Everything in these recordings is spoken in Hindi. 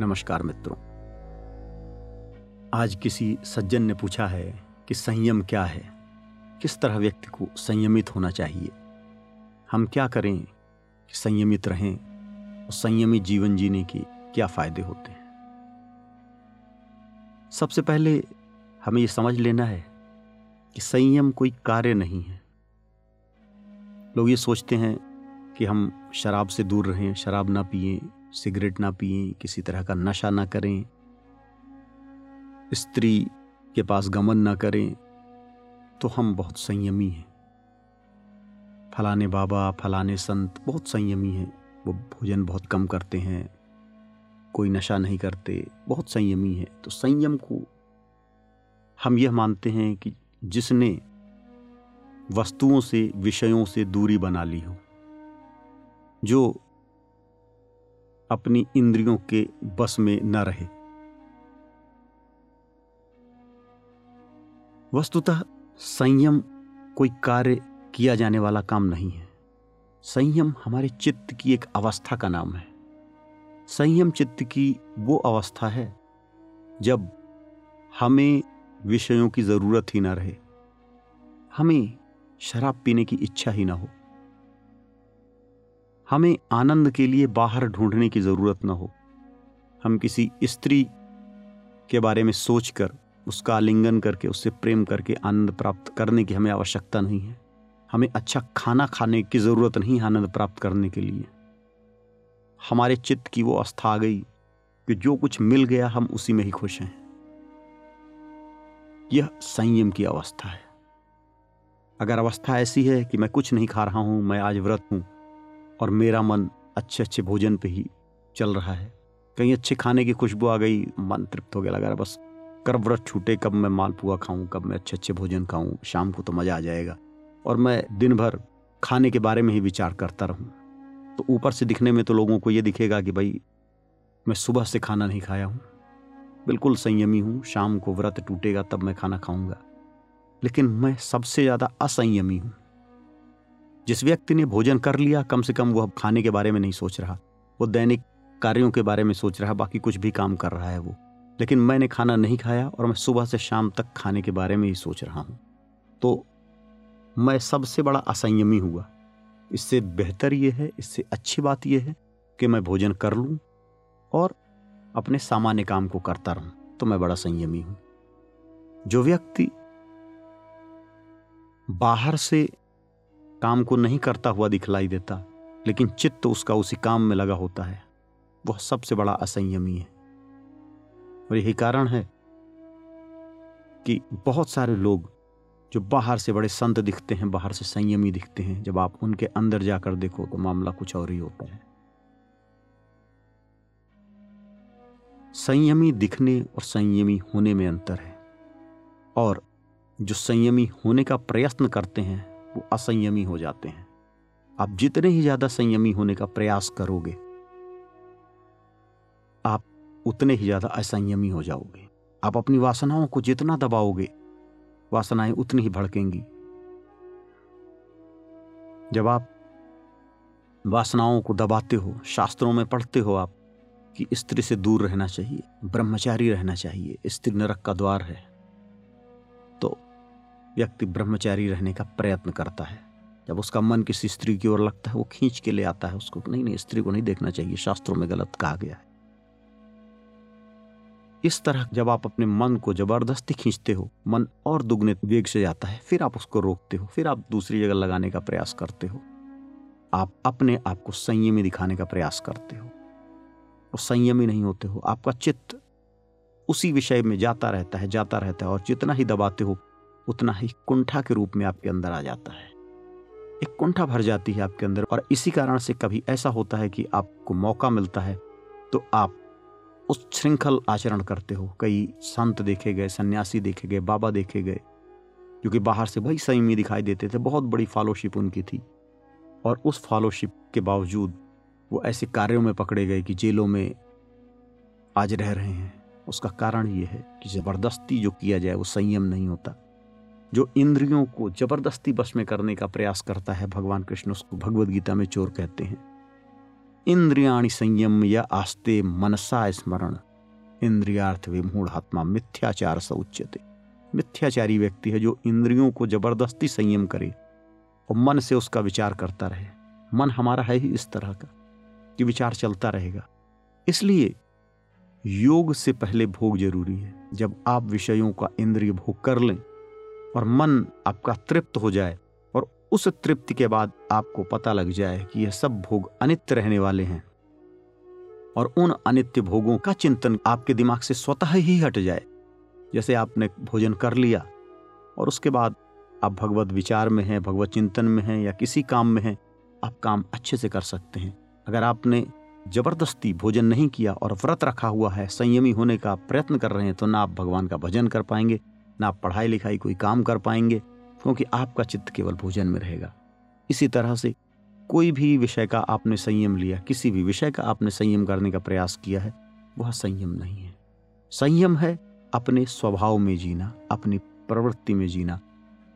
नमस्कार मित्रों। आज किसी सज्जन ने पूछा है कि संयम क्या है? किस तरह व्यक्ति को संयमित होना चाहिए? हम क्या करें कि संयमित रहें और संयमित जीवन जीने के क्या फ़ायदे होते हैं? सबसे पहले हमें यह समझ लेना है कि संयम कोई कार्य नहीं है। लोग ये सोचते हैं कि हम शराब से दूर रहें, शराब ना पिए सिगरेट ना पिए, किसी तरह का नशा ना करें। स्त्री के पास गमन ना करें तो हम बहुत संयमी हैं। फलाने बाबा, फलाने संत बहुत संयमी हैं। वो भोजन बहुत कम करते हैं, कोई नशा नहीं करते, बहुत संयमी है। तो संयम को हम यह मानते हैं कि जिसने वस्तुओं से, विषयों से दूरी बना ली हो, जो अपनी इंद्रियों के बस में न रहे। वस्तुतः संयम कोई कार्य किया जाने वाला काम नहीं है। संयम हमारे चित्त की एक अवस्था का नाम है। संयम चित्त की वो अवस्था है जब हमें विषयों की ज़रूरत ही ना रहे। हमें शराब पीने की इच्छा ही ना हो। हमें आनंद के लिए बाहर ढूँढने की ज़रूरत न हो। हम किसी स्त्री के बारे में सोचकर, उसका आलिंगन करके, उससे प्रेम करके आनंद प्राप्त करने की हमें आवश्यकता नहीं है। हमें अच्छा खाना खाने की ज़रूरत नहीं आनंद प्राप्त करने के लिए। हमारे चित्त की वो अवस्था आ गई कि जो कुछ मिल गया, हम उसी में ही खुश हैं। यह संयम की अवस्था है। अगर अवस्था ऐसी है कि मैं कुछ नहीं खा रहा हूँ, मैं आज व्रत हूँ और मेरा मन अच्छे अच्छे भोजन पे ही चल रहा है। कहीं अच्छे खाने की खुशबू आ गई, मन तृप्त हो गया लगा रहा, बस कर व्रत छूटे कब मैं मालपुआ खाऊं, कब मैं अच्छे अच्छे भोजन खाऊं, शाम को तो मज़ा आ जाएगा। और मैं दिन भर खाने के बारे में ही विचार करता रहूँ। तो ऊपर से दिखने में तो लोगों को ये दिखेगा कि भाई, मैं सुबह से खाना नहीं खाया हूँ। बिल्कुल संयमी हूँ, शाम को व्रत टूटेगा तब मैं खाना खाऊँगा। लेकिन मैं सबसे ज़्यादा असंयमी हूँ। जिस व्यक्ति ने भोजन कर लिया, कम से कम वह खाने के बारे में नहीं सोच रहा। वो दैनिक कार्यों के बारे में सोच रहा, बाकी कुछ भी काम कर रहा है वो। लेकिन मैंने खाना नहीं खाया और मैं सुबह से शाम तक खाने के बारे में ही सोच रहा हूँ। तो मैं सबसे बड़ा असंयमी हुआ। इससे बेहतर ये है, इससे अच्छी बात यह है कि मैं भोजन कर लूँ और अपने सामान्य काम को करता रहूँ। तो मैं बड़ा संयमी हूँ। जो व्यक्ति बाहर से काम को नहीं करता हुआ दिखलाई देता, लेकिन चित्त उसका उसी काम में लगा होता है। वह सबसे बड़ा असंयमी है। और यही कारण है कि बहुत सारे लोग जो बाहर से बड़े संत दिखते हैं, बाहर से संयमी दिखते हैं, जब आप उनके अंदर जाकर देखो तो मामला कुछ और ही होता है। संयमी दिखने और संयमी होने में अंतर है। और जो संयमी होने का प्रयत्न करते हैं वो असंयमी हो जाते हैं। आप जितने ही ज़्यादा संयमी होने का प्रयास करोगे, आप उतने ही ज़्यादा असंयमी हो जाओगे। आप अपनी वासनाओं को जितना दबाओगे, वासनाएँ उतनी ही भड़केंगी। जब आप वासनाओं को दबाते हो, शास्त्रों में पढ़ते हो आप, कि स्त्री से दूर रहना चाहिए, ब्रह्मचारी रहना चाहिए, स्त्री नरक का द्वार है व्यक्ति ब्रह्मचारी रहने का प्रयत्न करता है। जब उसका मन किसी स्त्री की ओर लगता है, वो खींच के ले आता है उसको। नहीं नहीं, स्त्री को नहीं देखना चाहिए, शास्त्रों में गलत कहा गया है। इस तरह जब आप अपने मन को ज़बरदस्ती खींचते हो, मन और दुगने वेग से जाता है, फिर आप उसको रोकते हो, फिर आप दूसरी जगह लगाने का प्रयास करते हो। आप अपने आप को संयमी दिखाने का प्रयास करते हो। और संयमी नहीं होते हो, आपका चित्त उसी विषय में जाता रहता है, जाता रहता है और जितना ही दबाते हो उतना ही कुंठा के रूप में आपके अंदर आ जाता है। एक कुंठा भर जाती है आपके अंदर और इसी कारण से कभी ऐसा होता है कि आपको मौका मिलता है तो आप उस श्रृंखल आचरण करते हो। कई संत देखे गए, सन्यासी देखे गए, बाबा देखे गए क्योंकि बाहर से वही संयमी दिखाई देते थे, बहुत बड़ी फॉलोशिप उनकी थी। और उस फॉलोशिप के बावजूद वो ऐसे कार्यों में पकड़े गए कि जेलों में आज रह रहे हैं। उसका कारण ये है कि ज़बरदस्ती जो किया जाए, वो संयम नहीं होता। जो इंद्रियों को ज़बरदस्ती बस में करने का प्रयास करता है, भगवान कृष्ण उसको भगवद गीता में चोर कहते हैं। इंद्रियाणी संयम या आस्ते मनसा स्मरण। इंद्रियार्थ विमूढ़ आत्मा, मिथ्याचार से उच्चते मिथ्याचारी व्यक्ति है जो इंद्रियों को ज़बरदस्ती संयम करे और मन से उसका विचार करता रहे। मन हमारा है ही इस तरह का कि विचार चलता रहेगा। इसलिए योग से पहले भोग ज़रूरी है। जब आप विषयों का इंद्रिय भोग कर लें और मन आपका तृप्त हो जाए और उस तृप्ति के बाद आपको पता लग जाए कि यह सब भोग अनित्य रहने वाले हैं। और उन अनित्य भोगों का चिंतन आपके दिमाग से स्वतः ही हट जाए। जैसे आपने भोजन कर लिया और उसके बाद आप भगवत विचार में हैं, भगवत चिंतन में हैं या किसी काम में हैं, आप काम अच्छे से कर सकते हैं। अगर आपने ज़बरदस्ती भोजन नहीं किया और व्रत रखा हुआ है, संयमी होने का प्रयत्न कर रहे हैं तो ना आप भगवान का भजन कर पाएँगे। ना आप पढ़ाई लिखाई कोई काम कर पाएँगे, क्योंकि आपका चित्त केवल भोजन में रहेगा। इसी तरह से कोई भी विषय का आपने संयम लिया, किसी भी विषय का आपने संयम करने का प्रयास किया है, वह संयम नहीं है। संयम है अपने स्वभाव में जीना, अपनी प्रवृत्ति में जीना,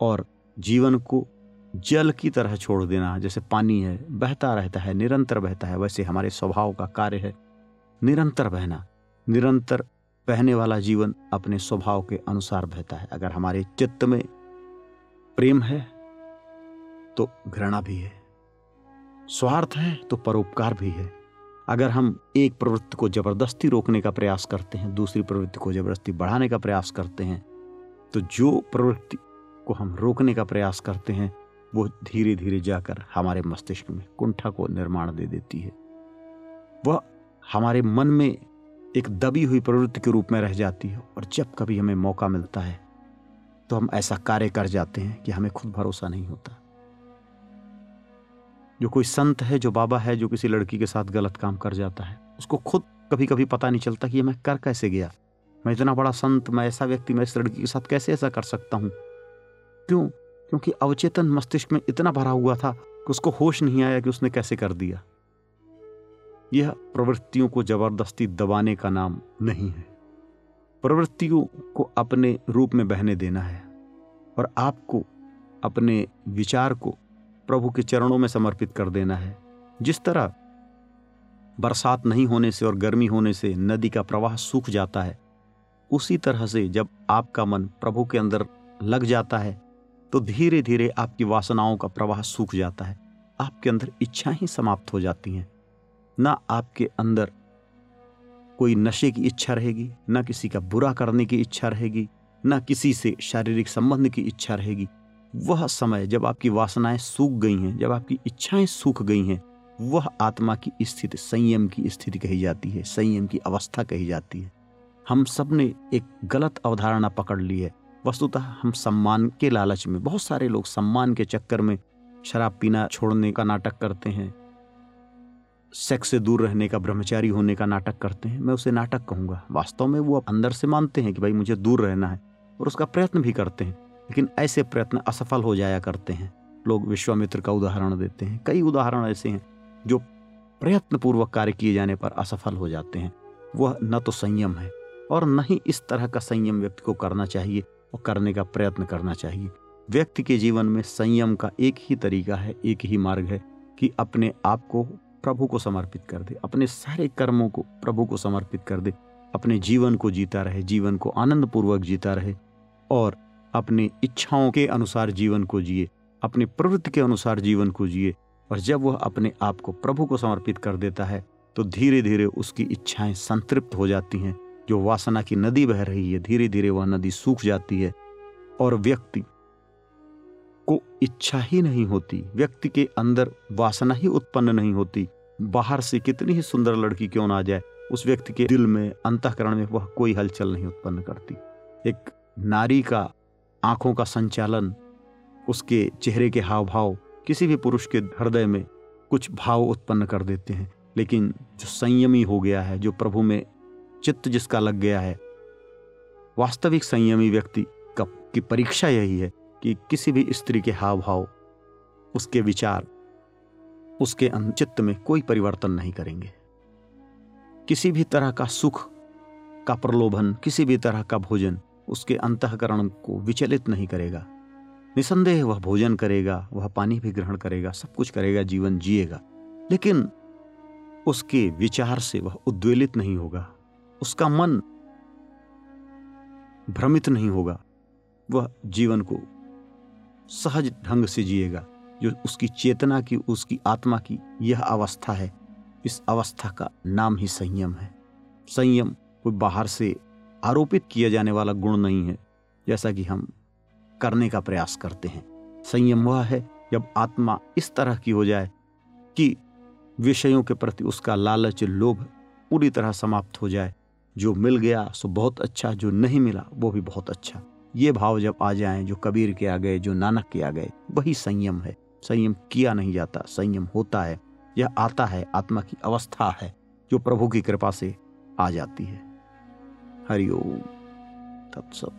और जीवन को जल की तरह छोड़ देना, जैसे पानी है, बहता रहता है, निरंतर बहता है, वैसे हमारे स्वभाव का कार्य है निरंतर बहना, निरंतर बहने वाला जीवन अपने स्वभाव के अनुसार बहता है। अगर हमारे चित्त में प्रेम है तो घृणा भी है। स्वार्थ है तो परोपकार भी है। अगर हम एक प्रवृत्ति को ज़बरदस्ती रोकने का प्रयास करते हैं, दूसरी प्रवृत्ति को ज़बरदस्ती बढ़ाने का प्रयास करते हैं तो जो प्रवृत्ति को हम रोकने का प्रयास करते हैं, वो धीरे धीरे जाकर हमारे मस्तिष्क में कुंठा को निर्माण दे देती है। वह हमारे मन में एक दबी हुई प्रवृत्ति के रूप में रह जाती है और जब कभी हमें मौका मिलता है तो हम ऐसा कार्य कर जाते हैं कि हमें खुद भरोसा नहीं होता। जो कोई संत है, जो बाबा है, जो किसी लड़की के साथ गलत काम कर जाता है, उसको खुद कभी कभी पता नहीं चलता कि मैं कर कैसे गया? मैं इतना बड़ा संत, मैं ऐसा व्यक्ति, मैं इस लड़की के साथ कैसे ऐसा कर सकता हूँ? क्यों? क्योंकि अवचेतन मस्तिष्क में इतना भरा हुआ था कि उसको होश नहीं आया कि उसने कैसे कर दिया। यह प्रवृत्तियों को ज़बरदस्ती दबाने का नाम नहीं है। प्रवृत्तियों को अपने रूप में बहने देना है और आपको अपने विचार को प्रभु के चरणों में समर्पित कर देना है। जिस तरह बरसात नहीं होने से और गर्मी होने से नदी का प्रवाह सूख जाता है, उसी तरह से जब आपका मन प्रभु के अंदर लग जाता है तो धीरे धीरे आपकी वासनाओं का प्रवाह सूख जाता है। आपके अंदर इच्छा ही समाप्त हो जाती हैं। ना आपके अंदर कोई नशे की इच्छा रहेगी, ना किसी का बुरा करने की इच्छा रहेगी, ना किसी से शारीरिक संबंध की इच्छा रहेगी। वह समय जब आपकी वासनाएँ सूख गई हैं, जब आपकी इच्छाएँ सूख गई हैं, वह आत्मा की स्थिति, संयम की स्थिति कही जाती है, संयम की अवस्था कही जाती है। हम सबने एक गलत अवधारणा पकड़ ली है। वस्तुतः हम सम्मान के लालच में, बहुत सारे लोग सम्मान के चक्कर में शराब पीना छोड़ने का नाटक करते हैं। सेक्स से दूर रहने का, ब्रह्मचारी होने का नाटक करते हैं। मैं उसे नाटक कहूँगा। वास्तव में वो अंदर से मानते हैं कि भाई मुझे दूर रहना है और उसका प्रयत्न भी करते हैं, लेकिन ऐसे प्रयत्न असफल हो जाया करते हैं। लोग विश्वामित्र का उदाहरण देते हैं। कई उदाहरण ऐसे हैं जो प्रयत्न पूर्वक कार्य किए जाने पर असफल हो जाते हैं। वह न तो संयम है और न ही इस तरह का संयम व्यक्ति को करना चाहिए और करने का प्रयत्न करना चाहिए। व्यक्ति के जीवन में संयम का एक ही तरीका है, एक ही मार्ग है कि अपने आप को प्रभु को समर्पित कर दे। अपने सारे कर्मों को प्रभु को समर्पित कर दे। अपने जीवन को जीता रहे, जीवन को आनंद पूर्वक जीता रहे और अपनी इच्छाओं के अनुसार जीवन को जिए, अपनी प्रवृत्ति के अनुसार जीवन को जिए और जब वह अपने आप को प्रभु को समर्पित कर देता है तो धीरे धीरे उसकी इच्छाएँ संतृप्त हो जाती हैं। जो वासना की नदी बह रही है धीरे धीरे वह नदी सूख जाती है और व्यक्ति को इच्छा ही नहीं होती, व्यक्ति के अंदर वासना ही उत्पन्न नहीं होती। बाहर से कितनी ही सुंदर लड़की क्यों ना आ जाए, उस व्यक्ति के दिल में, अंतकरण में वह कोई हलचल नहीं उत्पन्न करती। एक नारी का आँखों का संचालन, उसके चेहरे के हाव भाव किसी भी पुरुष के हृदय में कुछ भाव उत्पन्न कर देते हैं। लेकिन जो संयमी हो गया है, जो प्रभु में चित्त जिसका लग गया है, वास्तविक संयमी व्यक्ति का, की परीक्षा यही है कि किसी भी स्त्री के हाव भाव उसके विचार, उसके चित्त में कोई परिवर्तन नहीं करेंगे। किसी भी तरह का सुख का प्रलोभन, किसी भी तरह का भोजन उसके अंतकरण को विचलित नहीं करेगा। निसंदेह वह भोजन करेगा, वह पानी भी ग्रहण करेगा, सब कुछ करेगा, जीवन जिएगा। लेकिन उसके विचार से वह उद्वेलित नहीं होगा। उसका मन भ्रमित नहीं होगा। वह जीवन को सहज ढंग से जिएगा। जो उसकी चेतना की, उसकी आत्मा की यह अवस्था है, इस अवस्था का नाम ही संयम है। संयम कोई बाहर से आरोपित किया जाने वाला गुण नहीं है, जैसा कि हम करने का प्रयास करते हैं। संयम वह है, जब आत्मा इस तरह की हो जाए कि विषयों के प्रति उसका लालच, लोभ पूरी तरह समाप्त हो जाए। जो मिल गया, सो बहुत अच्छा जो नहीं मिला, वो भी बहुत अच्छा। ये भाव जब आ जाए, जो कबीर के आ गए, जो नानक के आ गए, वही संयम है। संयम किया नहीं जाता, संयम होता है। यह आता है, आत्मा की अवस्था है, जो प्रभु की कृपा से आ जाती है। हरिओम तत्सव